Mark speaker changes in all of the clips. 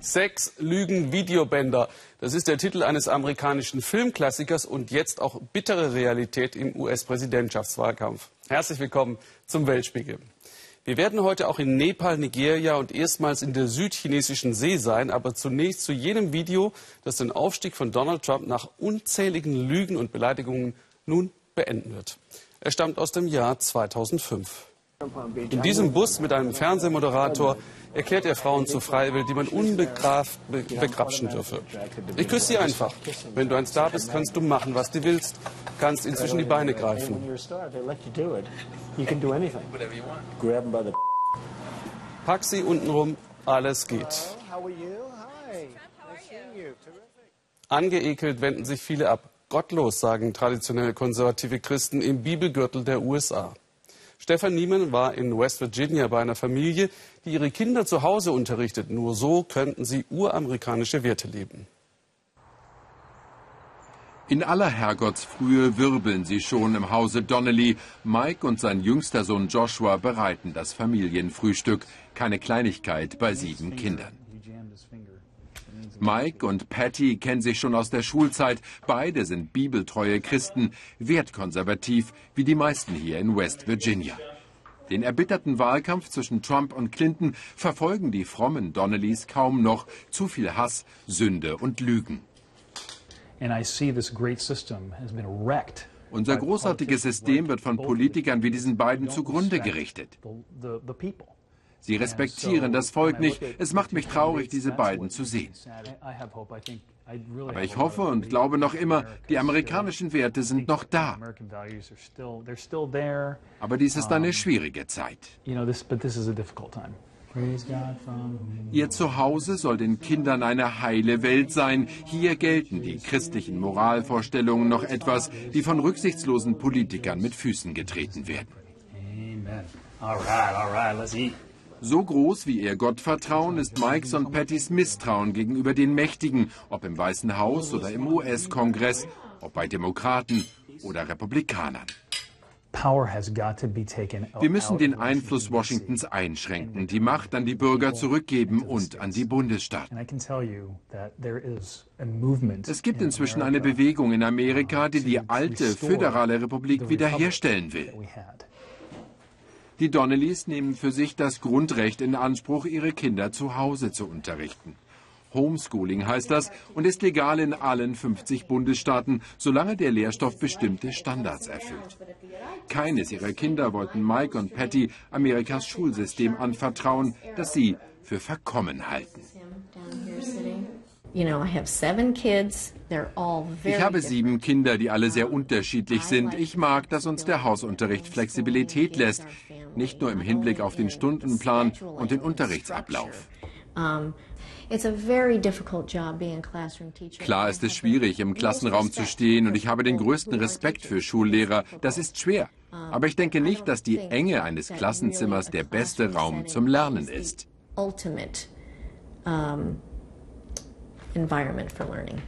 Speaker 1: Sex, Lügen, Videobänder. Das ist der Titel eines amerikanischen Filmklassikers und jetzt auch bittere Realität im US-Präsidentschaftswahlkampf. Herzlich willkommen zum Weltspiegel. Wir werden heute auch in Nepal, Nigeria und erstmals in der südchinesischen See sein, aber zunächst zu jenem Video, das den Aufstieg von Donald Trump nach unzähligen Lügen und Beleidigungen nun beenden wird. Er stammt aus dem Jahr 2005. In diesem Bus mit einem Fernsehmoderator erklärt er Frauen zu Freiwill, die man unbegraft be begrapschen dürfe. Ich küsse sie einfach. Wenn du ein Star bist, kannst du machen, was du willst. Kannst ihn zwischen die Beine greifen. Pack sie untenrum, alles geht. Angeekelt wenden sich viele ab. Gottlos, sagen traditionelle konservative Christen im Bibelgürtel der USA. Stefan Niemann war in West Virginia bei einer Familie, die ihre Kinder zu Hause unterrichtet. Nur so könnten sie uramerikanische Werte leben.
Speaker 2: In aller Herrgottsfrühe wirbeln sie schon im Hause Donnelly. Mike und sein jüngster Sohn Joshua bereiten das Familienfrühstück. Keine Kleinigkeit bei sieben Kindern. Mike und Patty kennen sich schon aus der Schulzeit. Beide sind bibeltreue Christen, wertkonservativ, wie die meisten hier in West Virginia. Den erbitterten Wahlkampf zwischen Trump und Clinton verfolgen die frommen Donnellys kaum noch. Zu viel Hass, Sünde und Lügen. Unser großartiges System wird von Politikern wie diesen beiden zugrunde gerichtet. Sie respektieren das Volk nicht. Es macht mich traurig, diese beiden zu sehen. Aber ich hoffe und glaube noch immer, die amerikanischen Werte sind noch da. Aber dies ist eine schwierige Zeit. Ihr Zuhause soll den Kindern eine heile Welt sein. Hier gelten die christlichen Moralvorstellungen noch etwas, die von rücksichtslosen Politikern mit Füßen getreten werden. Amen. All right, all right, let's eat. So groß wie ihr Gottvertrauen ist Mikes und Pattys Misstrauen gegenüber den Mächtigen, ob im Weißen Haus oder im US-Kongress, ob bei Demokraten oder Republikanern. Wir müssen den Einfluss Washingtons einschränken, die Macht an die Bürger zurückgeben und an die Bundesstaaten. Es gibt inzwischen eine Bewegung in Amerika, die die alte föderale Republik wiederherstellen will. Die Donnellys nehmen für sich das Grundrecht in Anspruch, ihre Kinder zu Hause zu unterrichten. Homeschooling heißt das und ist legal in allen 50 Bundesstaaten, solange der Lehrstoff bestimmte Standards erfüllt. Keines ihrer Kinder wollten Mike und Patty Amerikas Schulsystem anvertrauen, das sie für verkommen halten. Ich habe sieben Kinder, die alle sehr unterschiedlich sind. Ich mag, dass uns der Hausunterricht Flexibilität lässt, nicht nur im Hinblick auf den Stundenplan und den Unterrichtsablauf. Klar ist es schwierig, im Klassenraum zu stehen und ich habe den größten Respekt für Schullehrer. Das ist schwer. Aber ich denke nicht, dass die Enge eines Klassenzimmers der beste Raum zum Lernen ist environment for learning.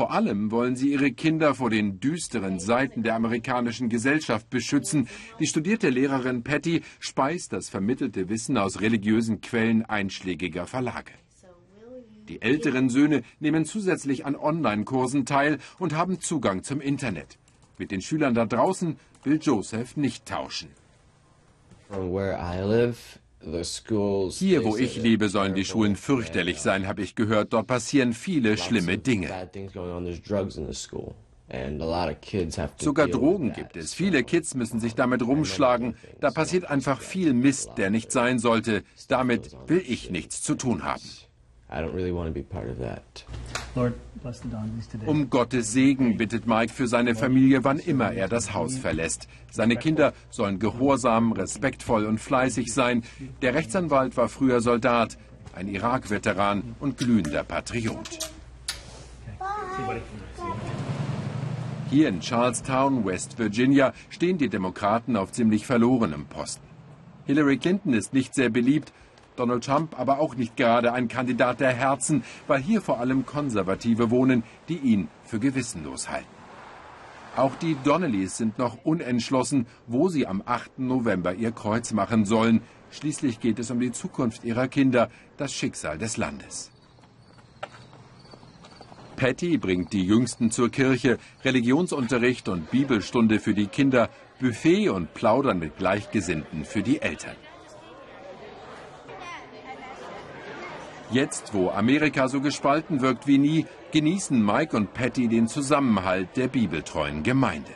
Speaker 2: Vor allem wollen sie ihre Kinder vor den düsteren Seiten der amerikanischen Gesellschaft beschützen. Die studierte Lehrerin Patty speist das vermittelte Wissen aus religiösen Quellen einschlägiger Verlage. Die älteren Söhne nehmen zusätzlich an Online-Kursen teil und haben Zugang zum Internet. Mit den Schülern da draußen will Joseph nicht tauschen. From where I live, hier, wo ich lebe, sollen die Schulen fürchterlich sein, habe ich gehört. Dort passieren viele schlimme Dinge. Sogar Drogen gibt es. Viele Kids müssen sich damit rumschlagen. Da passiert einfach viel Mist, der nicht sein sollte. Damit will ich nichts zu tun haben. Um Gottes Segen bittet Mike für seine Familie, wann immer er das Haus verlässt. Seine Kinder sollen gehorsam, respektvoll und fleißig sein. Der Rechtsanwalt war früher Soldat, ein Irak-Veteran und glühender Patriot. Hier in Charlestown, West Virginia, stehen die Demokraten auf ziemlich verlorenem Posten. Hillary Clinton ist nicht sehr beliebt, Donald Trump aber auch nicht gerade ein Kandidat der Herzen, weil hier vor allem Konservative wohnen, die ihn für gewissenlos halten. Auch die Donnellys sind noch unentschlossen, wo sie am 8. November ihr Kreuz machen sollen. Schließlich geht es um die Zukunft ihrer Kinder, das Schicksal des Landes. Patty bringt die Jüngsten zur Kirche, Religionsunterricht und Bibelstunde für die Kinder, Buffet und Plaudern mit Gleichgesinnten für die Eltern. Jetzt, wo Amerika so gespalten wirkt wie nie, genießen Mike und Patty den Zusammenhalt der bibeltreuen Gemeinde.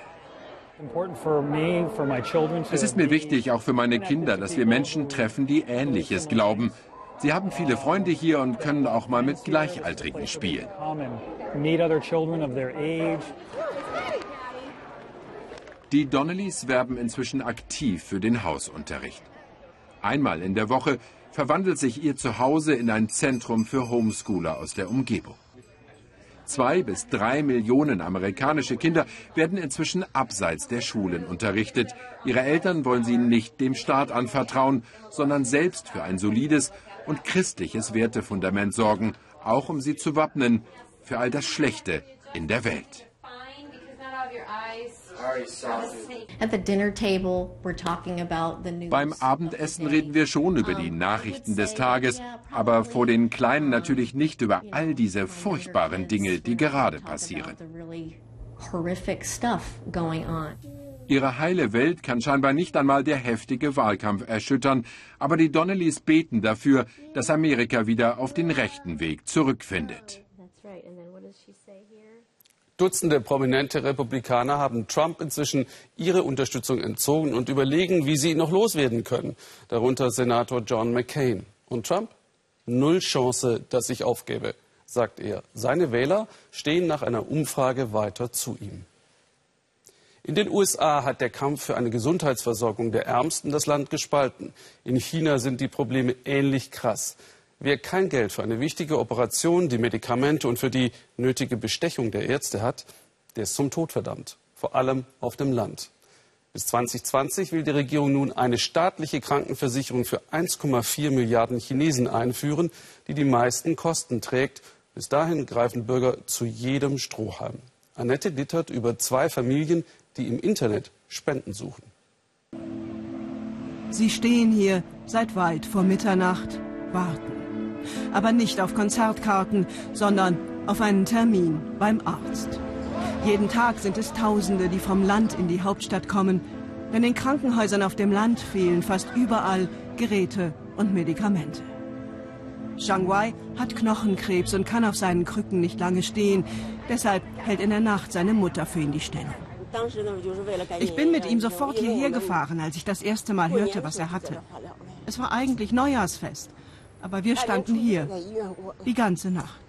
Speaker 2: Es ist mir wichtig, auch für meine Kinder, dass wir Menschen treffen, die Ähnliches glauben. Sie haben viele Freunde hier und können auch mal mit Gleichaltrigen spielen. Die Donnellys werben inzwischen aktiv für den Hausunterricht. Einmal in der Woche verwandelt sich ihr Zuhause in ein Zentrum für Homeschooler aus der Umgebung. Zwei bis drei Millionen amerikanische Kinder werden inzwischen abseits der Schulen unterrichtet. Ihre Eltern wollen sie nicht dem Staat anvertrauen, sondern selbst für ein solides und christliches Wertefundament sorgen, auch um sie zu wappnen für all das Schlechte in der Welt. Beim Abendessen reden wir schon über die Nachrichten des Tages, aber vor den Kleinen natürlich nicht über all diese furchtbaren Dinge, die gerade passieren. Ihre heile Welt kann scheinbar nicht einmal der heftige Wahlkampf erschüttern, aber die Donnellys beten dafür, dass Amerika wieder auf den rechten Weg zurückfindet.
Speaker 1: Dutzende prominente Republikaner haben Trump inzwischen ihre Unterstützung entzogen und überlegen, wie sie ihn noch loswerden können. Darunter Senator John McCain. Und Trump? Null Chance, dass ich aufgebe, sagt er. Seine Wähler stehen nach einer Umfrage weiter zu ihm. In den USA hat der Kampf für eine Gesundheitsversorgung der Ärmsten das Land gespalten. In China sind die Probleme ähnlich krass. Wer kein Geld für eine wichtige Operation, die Medikamente und für die nötige Bestechung der Ärzte hat, der ist zum Tod verdammt. Vor allem auf dem Land. Bis 2020 will die Regierung nun eine staatliche Krankenversicherung für 1,4 Milliarden Chinesen einführen, die die meisten Kosten trägt. Bis dahin greifen Bürger zu jedem Strohhalm. Annette Littert über zwei Familien, die im Internet Spenden suchen.
Speaker 3: Sie stehen hier seit weit vor Mitternacht, warten aber nicht auf Konzertkarten, sondern auf einen Termin beim Arzt. Jeden Tag sind es Tausende, die vom Land in die Hauptstadt kommen, denn in Krankenhäusern auf dem Land fehlen fast überall Geräte und Medikamente. Zhang Wei hat Knochenkrebs und kann auf seinen Krücken nicht lange stehen. Deshalb hält in der Nacht seine Mutter für ihn die Stellung. Ich bin mit ihm sofort hierher gefahren, als ich das erste Mal hörte, was er hatte. Es war eigentlich Neujahrsfest. Aber wir standen hier die ganze Nacht.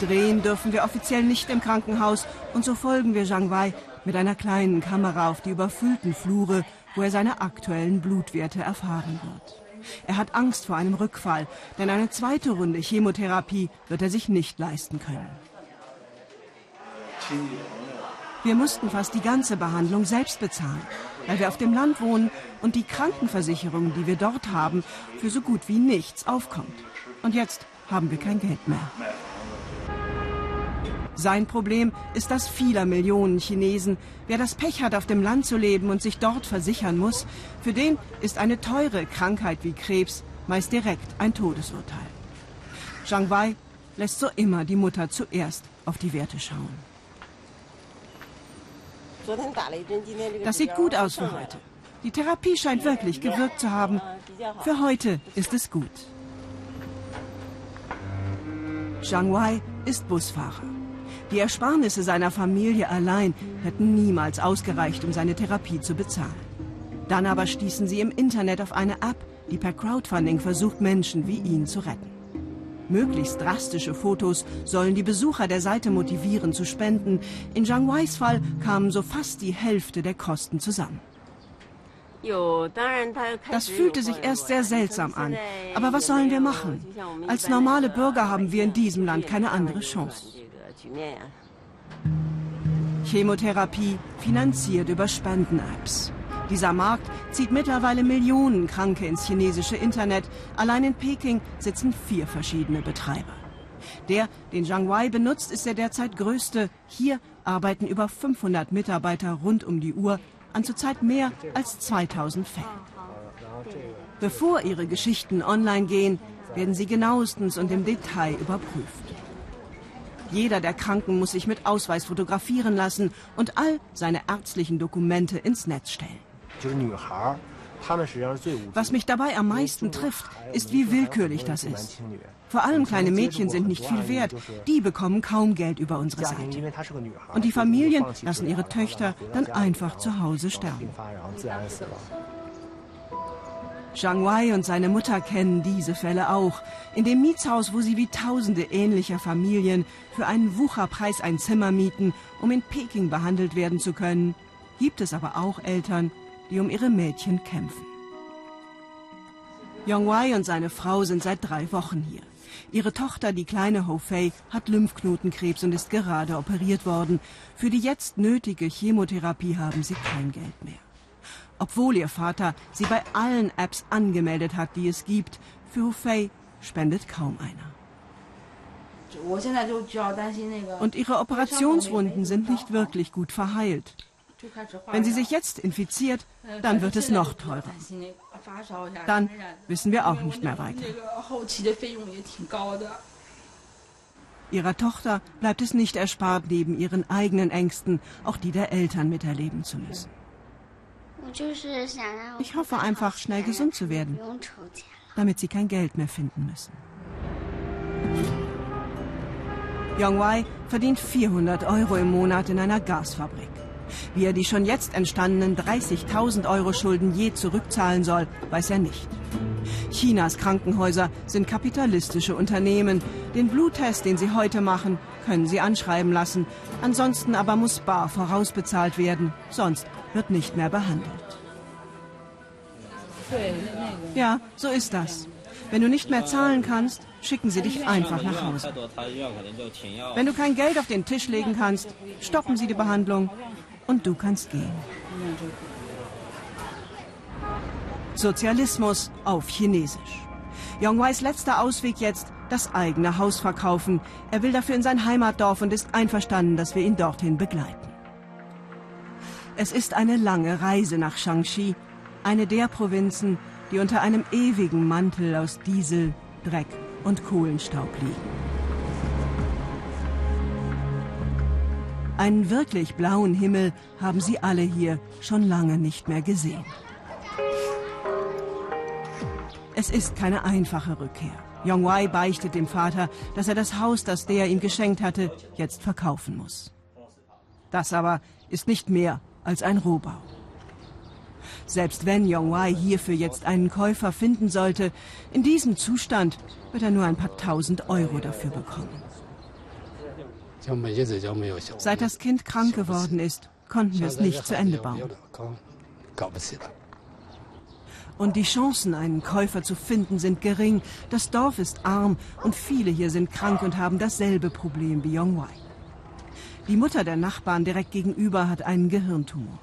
Speaker 3: Drehen dürfen wir offiziell nicht im Krankenhaus und so folgen wir Zhang Wei mit einer kleinen Kamera auf die überfüllten Flure, wo er seine aktuellen Blutwerte erfahren wird. Er hat Angst vor einem Rückfall, denn eine zweite Runde Chemotherapie wird er sich nicht leisten können. Wir mussten fast die ganze Behandlung selbst bezahlen weil wir auf dem Land wohnen und die Krankenversicherung, die wir dort haben, für so gut wie nichts aufkommt. Und jetzt haben wir kein Geld mehr. Sein Problem ist das vieler Millionen Chinesen. Wer das Pech hat, auf dem Land zu leben und sich dort versichern muss, für den ist eine teure Krankheit wie Krebs meist direkt ein Todesurteil. Zhang Wei lässt so immer die Mutter zuerst auf die Werte schauen. Das sieht gut aus für heute. Die Therapie scheint wirklich gewirkt zu haben. Für heute ist es gut. Zhang Wei ist Busfahrer. Die Ersparnisse seiner Familie allein hätten niemals ausgereicht, um seine Therapie zu bezahlen. Dann aber stießen sie im Internet auf eine App, die per Crowdfunding versucht, Menschen wie ihn zu retten. Möglichst drastische Fotos sollen die Besucher der Seite motivieren zu spenden. In Zhang Weis Fall kamen so fast die Hälfte der Kosten zusammen. Das fühlte sich erst sehr seltsam an. Aber was sollen wir machen? Als normale Bürger haben wir in diesem Land keine andere Chance. Chemotherapie finanziert über Spenden-Apps. Dieser Markt zieht mittlerweile Millionen Kranke ins chinesische Internet. Allein in Peking sitzen vier verschiedene Betreiber. Der, den Zhang Wei benutzt, ist der derzeit größte. Hier arbeiten über 500 Mitarbeiter rund um die Uhr an zurzeit mehr als 2000 Fällen. Bevor ihre Geschichten online gehen, werden sie genauestens und im Detail überprüft. Jeder der Kranken muss sich mit Ausweis fotografieren lassen und all seine ärztlichen Dokumente ins Netz stellen. Was mich dabei am meisten trifft, ist, wie willkürlich das ist. Vor allem kleine Mädchen sind nicht viel wert. Die bekommen kaum Geld über unsere Seite. Und die Familien lassen ihre Töchter dann einfach zu Hause sterben. Zhang Wei und seine Mutter kennen diese Fälle auch. In dem Mietshaus, wo sie wie tausende ähnlicher Familien für einen Wucherpreis ein Zimmer mieten, um in Peking behandelt werden zu können, gibt es aber auch Eltern, die um ihre Mädchen kämpfen. Yong Wei und seine Frau sind seit drei Wochen hier. Ihre Tochter, die kleine Ho Fei, hat Lymphknotenkrebs und ist gerade operiert worden. Für die jetzt nötige Chemotherapie haben sie kein Geld mehr obwohl ihr Vater sie bei allen Apps angemeldet hat, die es gibt. Für Hufei spendet kaum einer. Und ihre Operationswunden sind nicht wirklich gut verheilt. Wenn sie sich jetzt infiziert, dann wird es noch teurer. Dann wissen wir auch nicht mehr weiter. Ihrer Tochter bleibt es nicht erspart, neben ihren eigenen Ängsten auch die der Eltern miterleben zu müssen. Ich hoffe einfach, schnell gesund zu werden, damit sie kein Geld mehr finden müssen. Yongwei verdient 400 Euro im Monat in einer Gasfabrik. Wie er die schon jetzt entstandenen 30.000 Euro Schulden je zurückzahlen soll, weiß er nicht. Chinas Krankenhäuser sind kapitalistische Unternehmen. Den Bluttest, den sie heute machen, können sie anschreiben lassen. Ansonsten aber muss bar vorausbezahlt werden, sonst wird nicht mehr behandelt. Ja, so ist das. Wenn du nicht mehr zahlen kannst, schicken sie dich einfach nach Hause. Wenn du kein Geld auf den Tisch legen kannst, stoppen sie die Behandlung und du kannst gehen. Sozialismus auf Chinesisch. Yongweis letzter Ausweg jetzt, das eigene Haus verkaufen. Er will dafür in sein Heimatdorf und ist einverstanden, dass wir ihn dorthin begleiten. Es ist eine lange Reise nach Shangxi, eine der Provinzen, die unter einem ewigen Mantel aus Diesel, Dreck und Kohlenstaub liegen. Einen wirklich blauen Himmel haben sie alle hier schon lange nicht mehr gesehen. Es ist keine einfache Rückkehr. Yongwei beichtet dem Vater, dass er das Haus, das der ihm geschenkt hatte, jetzt verkaufen muss. Das aber ist nicht mehr als ein Rohbau. Selbst wenn Yongwei hierfür jetzt einen Käufer finden sollte, in diesem Zustand wird er nur ein paar tausend Euro dafür bekommen. Seit das Kind krank geworden ist, konnten wir es nicht zu Ende bauen. Und die Chancen, einen Käufer zu finden, sind gering. Das Dorf ist arm und viele hier sind krank und haben dasselbe Problem wie Yongwei. Die Mutter der Nachbarn direkt gegenüber hat einen Gehirntumor.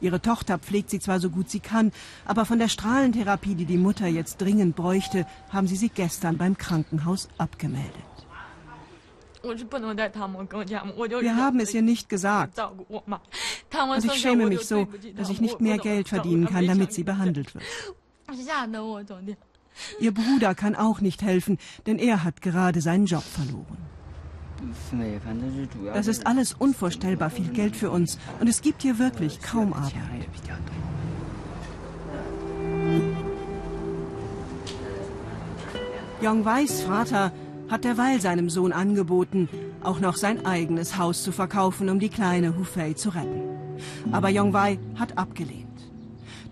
Speaker 3: Ihre Tochter pflegt sie zwar so gut sie kann, aber von der Strahlentherapie, die die Mutter jetzt dringend bräuchte, haben sie sie gestern beim Krankenhaus abgemeldet. Wir haben es ihr nicht gesagt. Und ich schäme mich so, dass ich nicht mehr Geld verdienen kann, damit sie behandelt wird. Ihr Bruder kann auch nicht helfen, denn er hat gerade seinen Job verloren. Das ist alles unvorstellbar viel Geld für uns und es gibt hier wirklich kaum Arbeit. Yong Weis Vater hat derweil seinem Sohn angeboten, auch noch sein eigenes Haus zu verkaufen, um die kleine Hufei zu retten. Aber Yong Wei hat abgelehnt.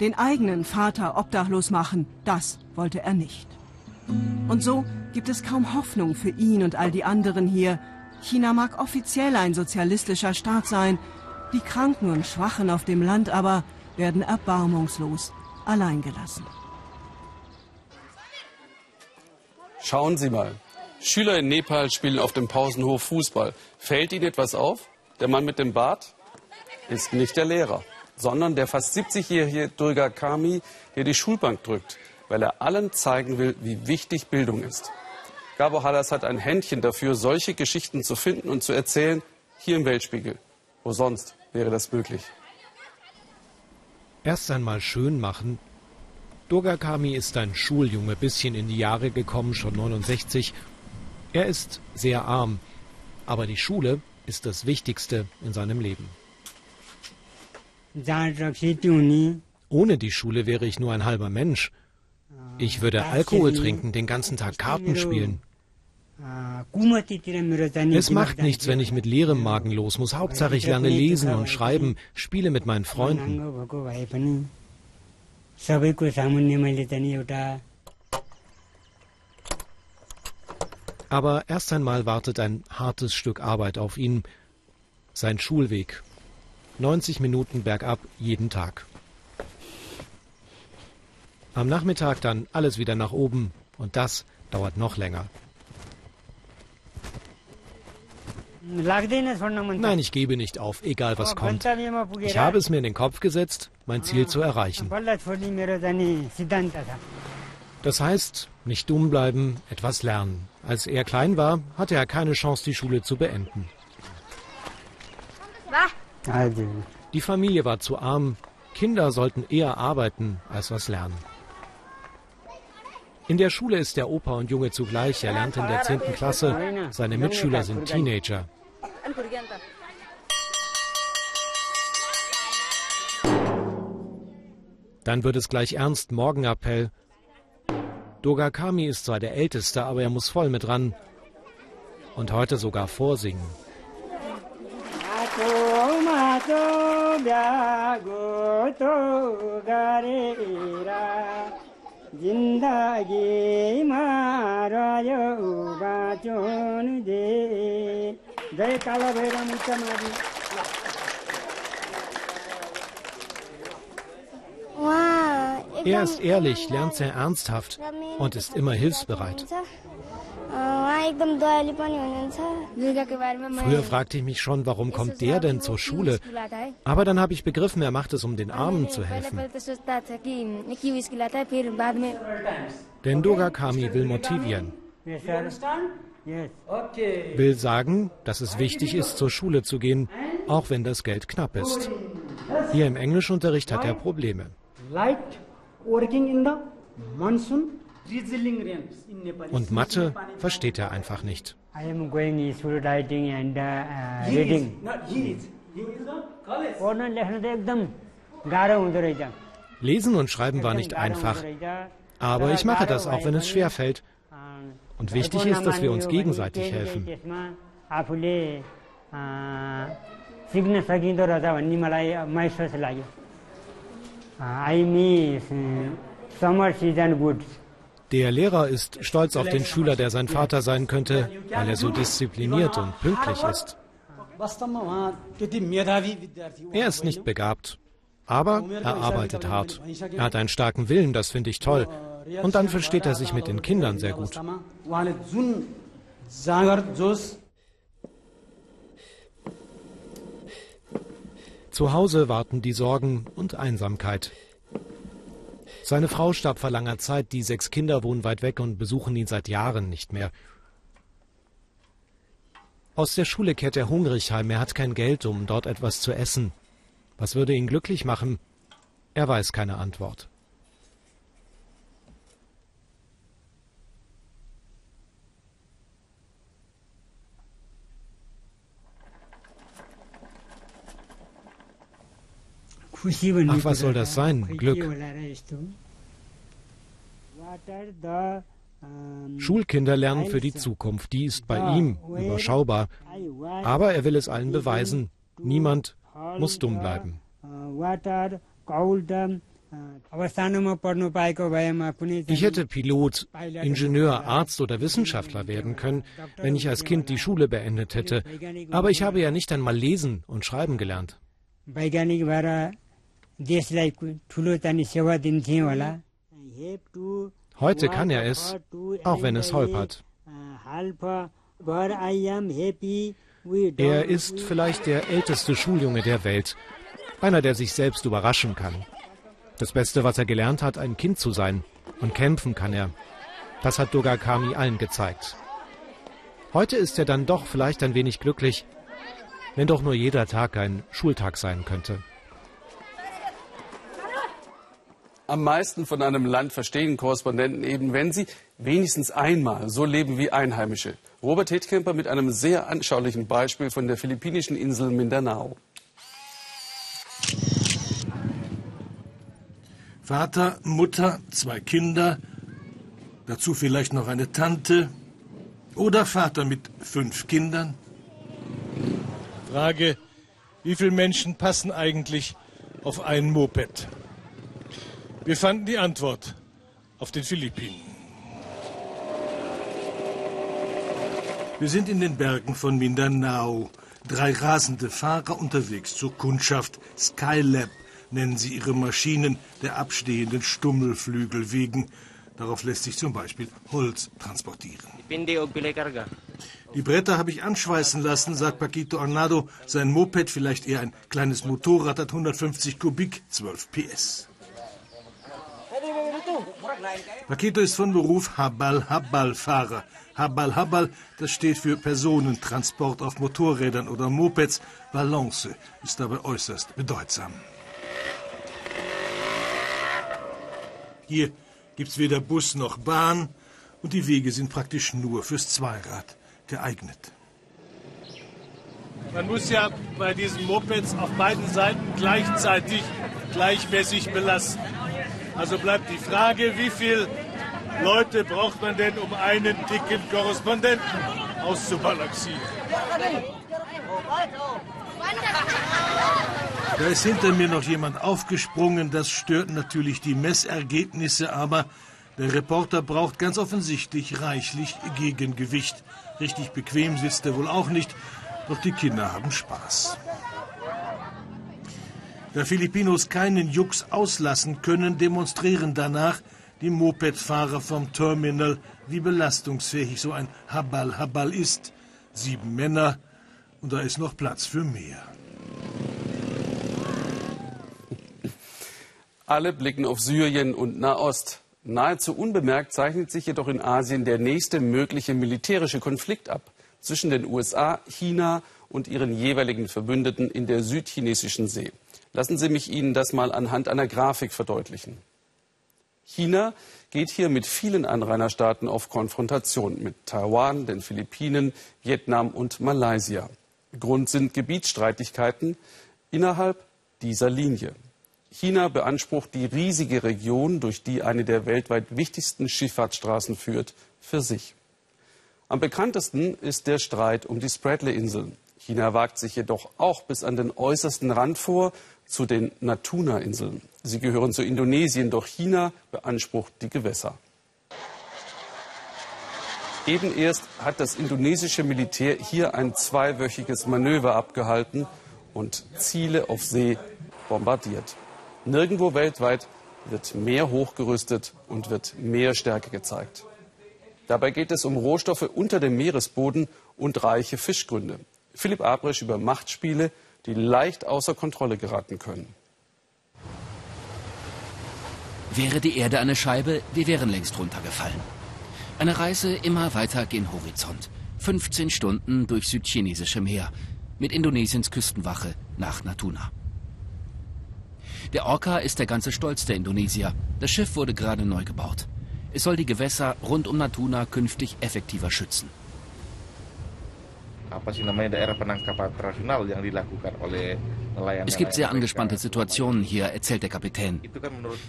Speaker 3: Den eigenen Vater obdachlos machen, das wollte er nicht. Und so gibt es kaum Hoffnung für ihn und all die anderen hier, China mag offiziell ein sozialistischer Staat sein, die Kranken und Schwachen auf dem Land aber werden erbarmungslos allein gelassen.
Speaker 1: Schauen Sie mal. Schüler in Nepal spielen auf dem Pausenhof Fußball. Fällt Ihnen etwas auf? Der Mann mit dem Bart ist nicht der Lehrer, sondern der fast 70-jährige Durga Kami, der die Schulbank drückt, weil er allen zeigen will, wie wichtig Bildung ist. Gabo Hallas hat ein Händchen dafür, solche Geschichten zu finden und zu erzählen, hier im Weltspiegel. Wo sonst wäre das möglich?
Speaker 4: Erst einmal schön machen. Dogakami ist ein Schuljunge, bisschen in die Jahre gekommen, schon 69. Er ist sehr arm, aber die Schule ist das Wichtigste in seinem Leben. Ohne die Schule wäre ich nur ein halber Mensch. Ich würde Alkohol trinken, den ganzen Tag Karten spielen. Es macht nichts, wenn ich mit leerem Magen los muss. Hauptsache, ich lerne lesen und schreiben, spiele mit meinen Freunden. Aber erst einmal wartet ein hartes Stück Arbeit auf ihn. Sein Schulweg. 90 Minuten bergab jeden Tag. Am Nachmittag dann alles wieder nach oben und das dauert noch länger. Nein, ich gebe nicht auf, egal was kommt. Ich habe es mir in den Kopf gesetzt, mein Ziel zu erreichen. Das heißt, nicht dumm bleiben, etwas lernen. Als er klein war, hatte er keine Chance, die Schule zu beenden. Die Familie war zu arm. Kinder sollten eher arbeiten als was lernen. In der Schule ist der Opa und Junge zugleich. Er lernt in der 10. Klasse. Seine Mitschüler sind Teenager. Dann wird es gleich ernst, Morgenappell. Dogakami ist zwar der Älteste, aber er muss voll mit ran. Und heute sogar vorsingen. Er ist ehrlich, lernt sehr ernsthaft und ist immer hilfsbereit. Früher fragte ich mich schon, warum kommt der denn zur Schule? Aber dann habe ich begriffen, er macht es, um den Armen zu helfen. Denn Dogakami will motivieren. Will sagen, dass es wichtig ist, zur Schule zu gehen, auch wenn das Geld knapp ist. Hier im Englischunterricht hat er Probleme. Und Mathe versteht er einfach nicht. Lesen und Schreiben war nicht einfach. Aber ich mache das, auch wenn es schwer fällt. Und wichtig ist, dass wir uns gegenseitig helfen. Der Lehrer ist stolz auf den Schüler, der sein Vater sein könnte, weil er so diszipliniert und pünktlich ist. Er ist nicht begabt, aber er arbeitet hart. Er hat einen starken Willen, das finde ich toll. Und dann versteht er sich mit den Kindern sehr gut. Zu Hause warten die Sorgen und Einsamkeit. Seine Frau starb vor langer Zeit, die sechs Kinder wohnen weit weg und besuchen ihn seit Jahren nicht mehr. Aus der Schule kehrt er hungrig heim, er hat kein Geld, um dort etwas zu essen. Was würde ihn glücklich machen? Er weiß keine Antwort. Ach, was soll das sein? Glück. Schulkinder lernen für die Zukunft. Die ist bei ihm überschaubar. Aber er will es allen beweisen. Niemand muss dumm bleiben. Ich hätte Pilot, Ingenieur, Arzt oder Wissenschaftler werden können, wenn ich als Kind die Schule beendet hätte. Aber ich habe ja nicht einmal lesen und schreiben gelernt. Heute kann er es, auch wenn es holpert. Er ist vielleicht der älteste Schuljunge der Welt, einer, der sich selbst überraschen kann. Das Beste, was er gelernt hat, ein Kind zu sein. Und kämpfen kann er. Das hat Dogakami allen gezeigt. Heute ist er dann doch vielleicht ein wenig glücklich, wenn doch nur jeder Tag ein Schultag sein könnte.
Speaker 1: Am meisten von einem Land verstehen Korrespondenten eben, wenn sie wenigstens einmal so leben wie Einheimische. Robert Hetkämper mit einem sehr anschaulichen Beispiel von der philippinischen Insel Mindanao.
Speaker 5: Vater, Mutter, zwei Kinder, dazu vielleicht noch eine Tante oder Vater mit fünf Kindern. Frage, wie viele Menschen passen eigentlich auf ein Moped? Wir fanden die Antwort auf den Philippinen. Wir sind in den Bergen von Mindanao. Drei rasende Fahrer unterwegs zur Kundschaft Skylab nennen sie ihre Maschinen der abstehenden Stummelflügel wegen. Darauf lässt sich zum Beispiel Holz transportieren. Die Bretter habe ich anschweißen lassen, sagt Paquito Arnado. Sein Moped, vielleicht eher ein kleines Motorrad, hat 150 Kubik, 12 PS. Paquito ist von Beruf Habal-Habal-Fahrer. Habal-Habal, das steht für Personentransport auf Motorrädern oder Mopeds. Balance ist dabei äußerst bedeutsam. Hier gibt's weder Bus noch Bahn und die Wege sind praktisch nur fürs Zweirad geeignet. Man muss ja bei diesen Mopeds auf beiden Seiten gleichzeitig gleichmäßig belasten. Also bleibt die Frage, wie viele Leute braucht man denn, um einen dicken Korrespondenten auszubalancieren? Da ist hinter mir noch jemand aufgesprungen. Das stört natürlich die Messergebnisse, aber der Reporter braucht ganz offensichtlich reichlich Gegengewicht. Richtig bequem sitzt er wohl auch nicht, doch die Kinder haben Spaß. Da Filipinos keinen Jux auslassen können, demonstrieren danach die Mopedfahrer vom Terminal, wie belastungsfähig so ein Habal-Habal ist. Sieben Männer und da ist noch Platz für mehr.
Speaker 1: Alle blicken auf Syrien und Nahost. Nahezu unbemerkt zeichnet sich jedoch in Asien der nächste mögliche militärische Konflikt ab zwischen den USA, China und ihren jeweiligen Verbündeten in der südchinesischen See. Lassen Sie mich Ihnen das mal anhand einer Grafik verdeutlichen. China geht hier mit vielen Anrainerstaaten auf Konfrontation mit Taiwan, den Philippinen, Vietnam und Malaysia. Grund sind Gebietsstreitigkeiten innerhalb dieser Linie. China beansprucht die riesige Region, durch die eine der weltweit wichtigsten Schifffahrtsstraßen führt, für sich. Am bekanntesten ist der Streit um die Spratly-Inseln. China wagt sich jedoch auch bis an den äußersten Rand vor, zu den Natuna-Inseln. Sie gehören zu Indonesien, doch China beansprucht die Gewässer. Eben erst hat das indonesische Militär hier ein zweiwöchiges Manöver abgehalten und Ziele auf See bombardiert. Nirgendwo weltweit wird mehr hochgerüstet und wird mehr Stärke gezeigt. Dabei geht es um Rohstoffe unter dem Meeresboden und reiche Fischgründe. Philipp Abrisch über Machtspiele, die leicht außer Kontrolle geraten können.
Speaker 6: Wäre die Erde eine Scheibe, wir wären längst runtergefallen. Eine Reise immer weiter gen Horizont. 15 Stunden durch südchinesische Meer mit Indonesiens Küstenwache nach Natuna. Der Orca ist der ganze Stolz der Indonesier. Das Schiff wurde gerade neu gebaut. Es soll die Gewässer rund um Natuna künftig effektiver schützen. Es gibt sehr angespannte Situationen hier, erzählt der Kapitän.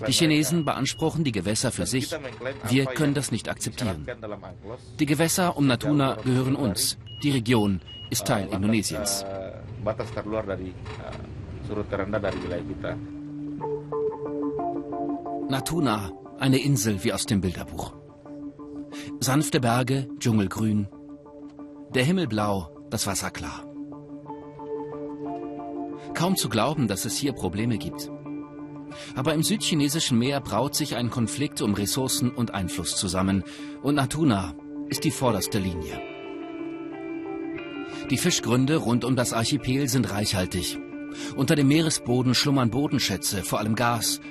Speaker 6: Die Chinesen beanspruchen die Gewässer für sich. Wir können das nicht akzeptieren. Die Gewässer um Natuna gehören uns. Die Region ist Teil Indonesiens. Natuna, eine Insel wie aus dem Bilderbuch. Sanfte Berge, Dschungelgrün. Der Himmel blau, das Wasser klar. Kaum zu glauben, dass es hier Probleme gibt. Aber im südchinesischen Meer braut sich ein Konflikt um Ressourcen und Einfluss zusammen. Und Natuna ist die vorderste Linie. Die Fischgründe rund um das Archipel sind reichhaltig. Unter dem Meeresboden schlummern Bodenschätze, vor allem Gas,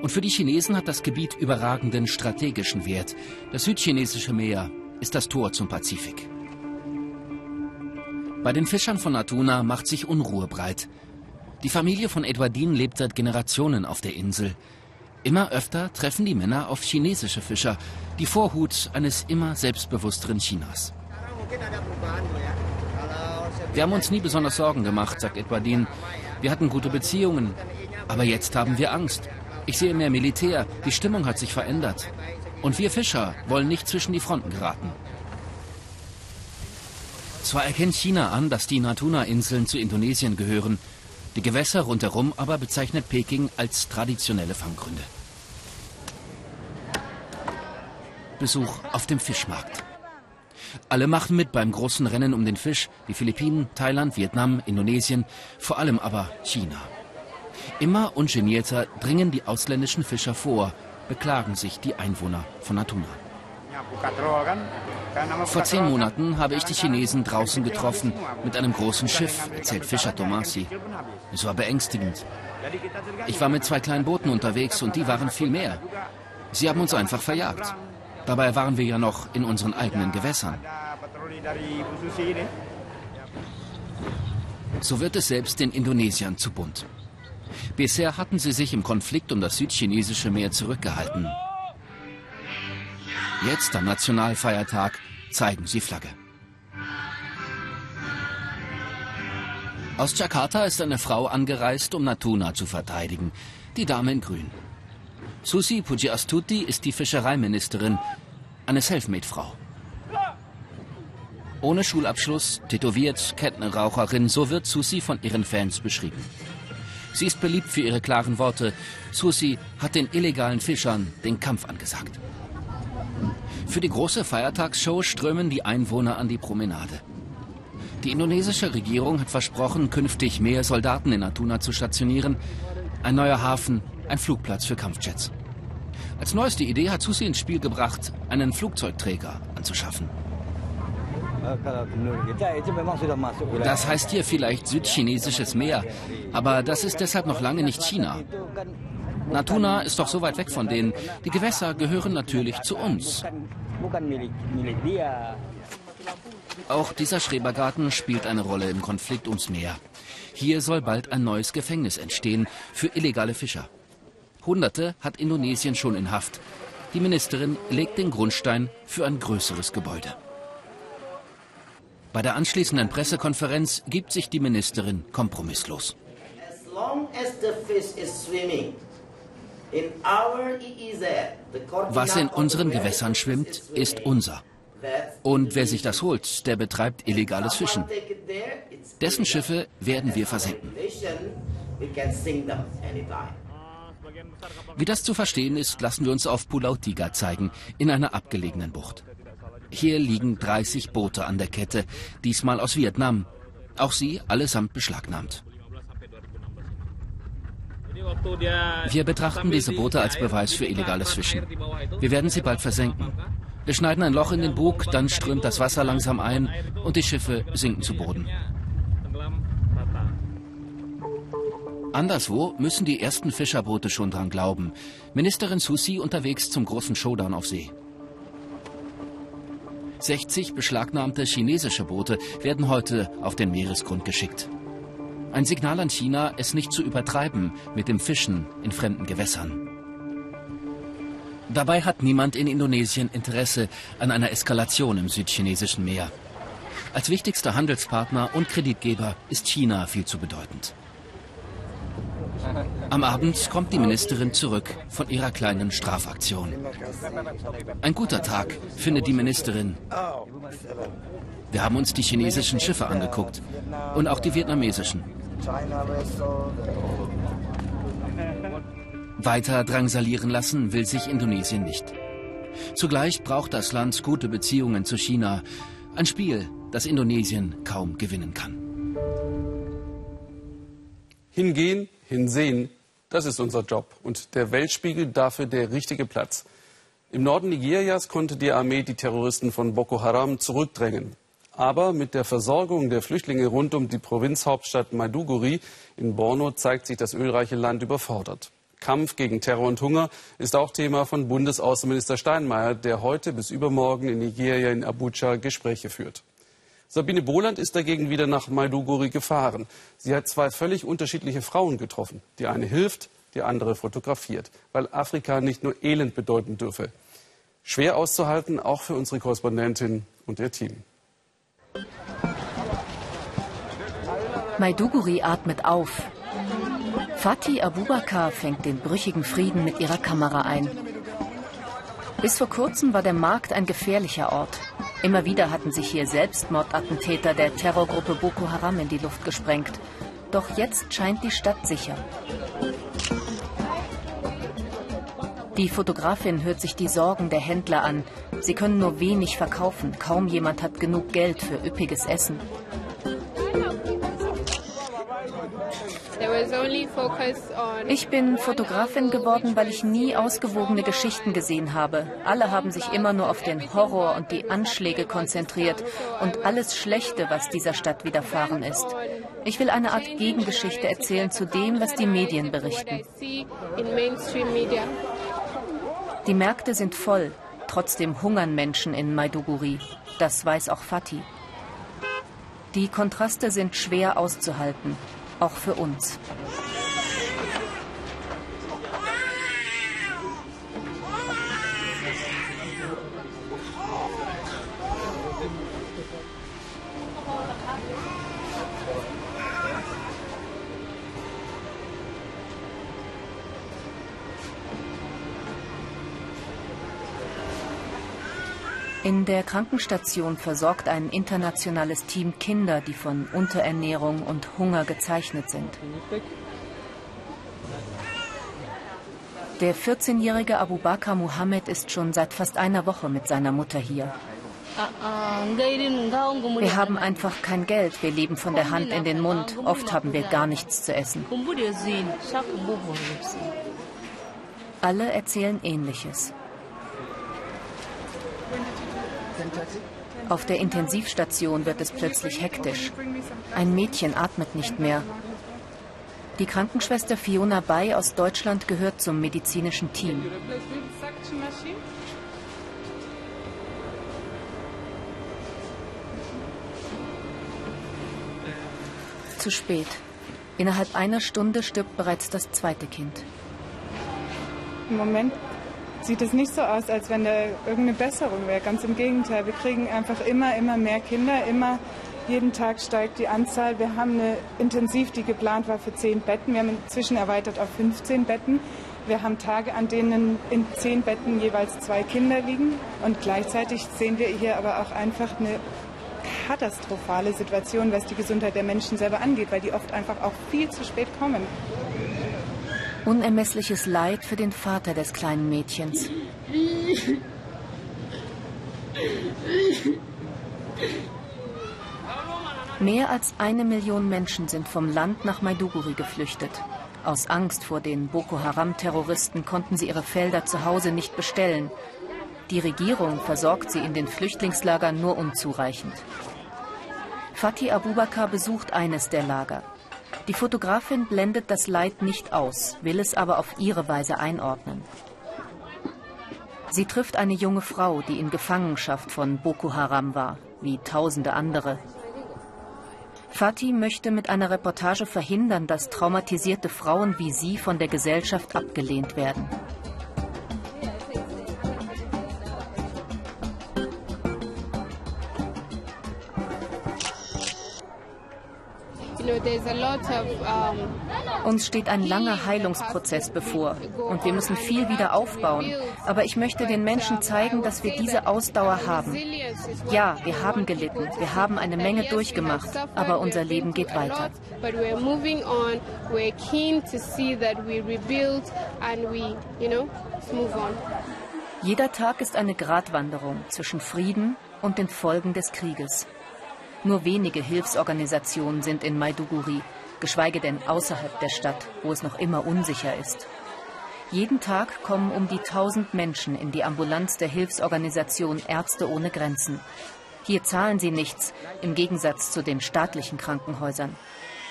Speaker 6: und für die Chinesen hat das Gebiet überragenden strategischen Wert. Das südchinesische Meer ist das Tor zum Pazifik. Bei den Fischern von Natuna macht sich Unruhe breit. Die Familie von Edwardine lebt seit Generationen auf der Insel. Immer öfter treffen die Männer auf chinesische Fischer, die Vorhut eines immer selbstbewussteren Chinas. Wir haben uns nie besonders Sorgen gemacht, sagt Edwardine. Wir hatten gute Beziehungen. Aber jetzt haben wir Angst. Ich sehe mehr Militär. Die Stimmung hat sich verändert. Und wir Fischer wollen nicht zwischen die Fronten geraten. Zwar erkennt China an, dass die Natuna-Inseln zu Indonesien gehören. Die Gewässer rundherum aber bezeichnet Peking als traditionelle Fanggründe. Besuch auf dem Fischmarkt. Alle machen mit beim großen Rennen um den Fisch. Die Philippinen, Thailand, Vietnam, Indonesien, vor allem aber China. Immer ungenierter dringen die ausländischen Fischer vor, beklagen sich die Einwohner von Natuna. Vor zehn Monaten habe ich die Chinesen draußen getroffen mit einem großen Schiff, erzählt Fischer Tomasi. Es war beängstigend. Ich war mit zwei kleinen Booten unterwegs und die waren viel mehr. Sie haben uns einfach verjagt. Dabei waren wir ja noch in unseren eigenen Gewässern. So wird es selbst den Indonesiern zu bunt. Bisher hatten sie sich im Konflikt um das südchinesische Meer zurückgehalten. Jetzt am Nationalfeiertag zeigen sie Flagge. Aus Jakarta ist eine Frau angereist, um Natuna zu verteidigen. Die Dame in Grün. Susi Pujiastuti ist die Fischereiministerin, eine Selfmade-Frau. Ohne Schulabschluss, tätowiert, Kettenraucherin, so wird Susi von ihren Fans beschrieben. Sie ist beliebt für ihre klaren Worte. Susi hat den illegalen Fischern den Kampf angesagt. Für die große Feiertagsshow strömen die Einwohner an die Promenade. Die indonesische Regierung hat versprochen, künftig mehr Soldaten in Natuna zu stationieren. Ein neuer Hafen, ein Flugplatz für Kampfjets. Als neueste Idee hat Susi ins Spiel gebracht, einen Flugzeugträger anzuschaffen. Das heißt hier vielleicht südchinesisches Meer, aber das ist deshalb noch lange nicht China. Natuna ist doch so weit weg von denen. Die Gewässer gehören natürlich zu uns. Auch dieser Schrebergarten spielt eine Rolle im Konflikt ums Meer. Hier soll bald ein neues Gefängnis entstehen für illegale Fischer. Hunderte hat Indonesien schon in Haft. Die Ministerin legt den Grundstein für ein größeres Gebäude. Bei der anschließenden Pressekonferenz gibt sich die Ministerin kompromisslos. Was in unseren Gewässern schwimmt, ist unser. Und wer sich das holt, der betreibt illegales Fischen. Dessen Schiffe werden wir versenken. Wie das zu verstehen ist, lassen wir uns auf Pulau Tiga zeigen, in einer abgelegenen Bucht. Hier liegen 30 Boote an der Kette, diesmal aus Vietnam. Auch sie allesamt beschlagnahmt. Wir betrachten diese Boote als Beweis für illegales Fischen. Wir werden sie bald versenken. Wir schneiden ein Loch in den Bug, dann strömt das Wasser langsam ein und die Schiffe sinken zu Boden. Anderswo müssen die ersten Fischerboote schon dran glauben. Ministerin Susi unterwegs zum großen Showdown auf See. 60 beschlagnahmte chinesische Boote werden heute auf den Meeresgrund geschickt. Ein Signal an China, es nicht zu übertreiben mit dem Fischen in fremden Gewässern. Dabei hat niemand in Indonesien Interesse an einer Eskalation im südchinesischen Meer. Als wichtigster Handelspartner und Kreditgeber ist China viel zu bedeutend. Am Abend kommt die Ministerin zurück von ihrer kleinen Strafaktion. Ein guter Tag, findet die Ministerin. Wir haben uns die chinesischen Schiffe angeguckt und auch die vietnamesischen. Weiter drangsalieren lassen will sich Indonesien nicht. Zugleich braucht das Land gute Beziehungen zu China. Ein Spiel, das Indonesien kaum gewinnen kann.
Speaker 1: Hingehen, hinsehen, das ist unser Job. Und der Weltspiegel dafür der richtige Platz. Im Norden Nigerias konnte die Armee die Terroristen von Boko Haram zurückdrängen. Aber mit der Versorgung der Flüchtlinge rund um die Provinzhauptstadt Maiduguri in Borno zeigt sich das ölreiche Land überfordert. Kampf gegen Terror und Hunger ist auch Thema von Bundesaußenminister Steinmeier, der heute bis übermorgen in Nigeria in Abuja Gespräche führt. Sabine Boland ist dagegen wieder nach Maiduguri gefahren. Sie hat zwei völlig unterschiedliche Frauen getroffen. Die eine hilft, die andere fotografiert, weil Afrika nicht nur Elend bedeuten dürfe. Schwer auszuhalten, auch für unsere Korrespondentin und ihr Team.
Speaker 7: Maiduguri atmet auf. Fatih Abubakar fängt den brüchigen Frieden mit ihrer Kamera ein. Bis vor kurzem war der Markt ein gefährlicher Ort. Immer wieder hatten sich hier Selbstmordattentäter der Terrorgruppe Boko Haram in die Luft gesprengt. Doch jetzt scheint die Stadt sicher. Die Fotografin hört sich die Sorgen der Händler an. Sie können nur wenig verkaufen. Kaum jemand hat genug Geld für üppiges Essen. Ich bin Fotografin geworden, weil ich nie ausgewogene Geschichten gesehen habe. Alle haben sich immer nur auf den Horror und die Anschläge konzentriert und alles Schlechte, was dieser Stadt widerfahren ist. Ich will eine Art Gegengeschichte erzählen zu dem, was die Medien berichten. Die Märkte sind voll. Trotzdem hungern Menschen in Maiduguri. Das weiß auch Fatih. Die Kontraste sind schwer auszuhalten auch für uns. In der Krankenstation versorgt ein internationales Team Kinder, die von Unterernährung und Hunger gezeichnet sind. Der 14-jährige Abu Bakr Muhammad ist schon seit fast einer Woche mit seiner Mutter hier. Wir haben einfach kein Geld, wir leben von der Hand in den Mund. Oft haben wir gar nichts zu essen. Alle erzählen Ähnliches. Auf der Intensivstation wird es plötzlich hektisch. Ein Mädchen atmet nicht mehr. Die Krankenschwester Fiona Bay aus Deutschland gehört zum medizinischen Team. Zu spät. Innerhalb einer Stunde stirbt bereits das zweite Kind.
Speaker 8: Im Moment sieht es nicht so aus, als wenn da irgendeine Besserung wäre. Ganz im Gegenteil, wir kriegen einfach immer, immer mehr Kinder, immer jeden Tag steigt die Anzahl. Wir haben eine Intensiv, die geplant war für zehn Betten. Wir haben inzwischen erweitert auf 15 Betten. Wir haben Tage, an denen in zehn Betten jeweils zwei Kinder liegen. Und gleichzeitig sehen wir hier aber auch einfach eine katastrophale Situation, was die Gesundheit der Menschen selber angeht, weil die oft einfach auch viel zu spät kommen.
Speaker 7: Unermessliches Leid für den Vater des kleinen Mädchens. Mehr als eine Million Menschen sind vom Land nach Maiduguri geflüchtet. Aus Angst vor den Boko Haram-Terroristen konnten sie ihre Felder zu Hause nicht bestellen. Die Regierung versorgt sie in den Flüchtlingslagern nur unzureichend. Fatih Abubakar besucht eines der Lager. Die Fotografin blendet das Leid nicht aus, will es aber auf ihre Weise einordnen. Sie trifft eine junge Frau, die in Gefangenschaft von Boko Haram war, wie tausende andere. Fatih möchte mit einer Reportage verhindern, dass traumatisierte Frauen wie sie von der Gesellschaft abgelehnt werden. Uns steht ein langer Heilungsprozess bevor und wir müssen viel wieder aufbauen. Aber ich möchte den Menschen zeigen, dass wir diese Ausdauer haben. Ja, wir haben gelitten, wir haben eine Menge durchgemacht, aber unser Leben geht weiter. Jeder Tag ist eine Gratwanderung zwischen Frieden und den Folgen des Krieges. Nur wenige Hilfsorganisationen sind in Maiduguri, geschweige denn außerhalb der Stadt, wo es noch immer unsicher ist. Jeden Tag kommen um die 1000 Menschen in die Ambulanz der Hilfsorganisation Ärzte ohne Grenzen. Hier zahlen sie nichts, im Gegensatz zu den staatlichen Krankenhäusern.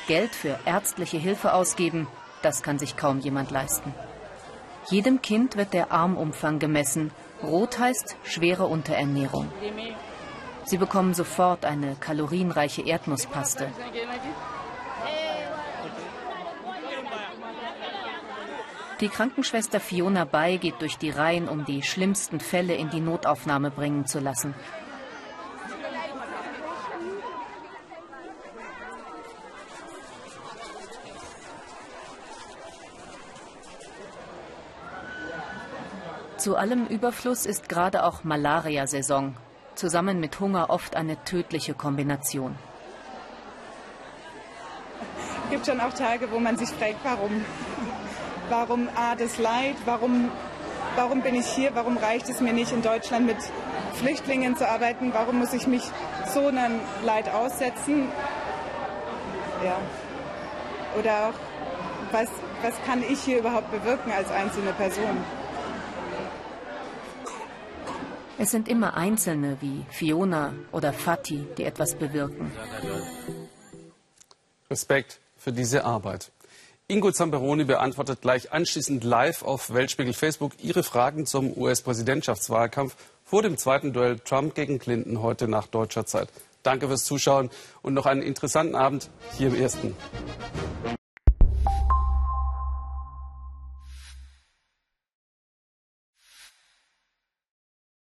Speaker 7: Geld für ärztliche Hilfe ausgeben, das kann sich kaum jemand leisten. Jedem Kind wird der Armumfang gemessen. Rot heißt schwere Unterernährung. Sie bekommen sofort eine kalorienreiche Erdnusspaste. Die Krankenschwester Fiona Bay geht durch die Reihen, um die schlimmsten Fälle in die Notaufnahme bringen zu lassen. Zu allem Überfluss ist gerade auch Malaria-Saison. Zusammen mit Hunger oft eine tödliche Kombination.
Speaker 8: Es gibt schon auch Tage, wo man sich fragt, warum warum A, das Leid, warum, warum bin ich hier, warum reicht es mir nicht in Deutschland mit Flüchtlingen zu arbeiten, warum muss ich mich so einem Leid aussetzen. Ja. Oder auch, was, was kann ich hier überhaupt bewirken als einzelne Person?
Speaker 7: Es sind immer Einzelne wie Fiona oder Fatih, die etwas bewirken.
Speaker 1: Respekt für diese Arbeit. Ingo Zamperoni beantwortet gleich anschließend live auf Weltspiegel Facebook Ihre Fragen zum US-Präsidentschaftswahlkampf vor dem zweiten Duell Trump gegen Clinton heute nach deutscher Zeit. Danke fürs Zuschauen und noch einen interessanten Abend hier im Ersten.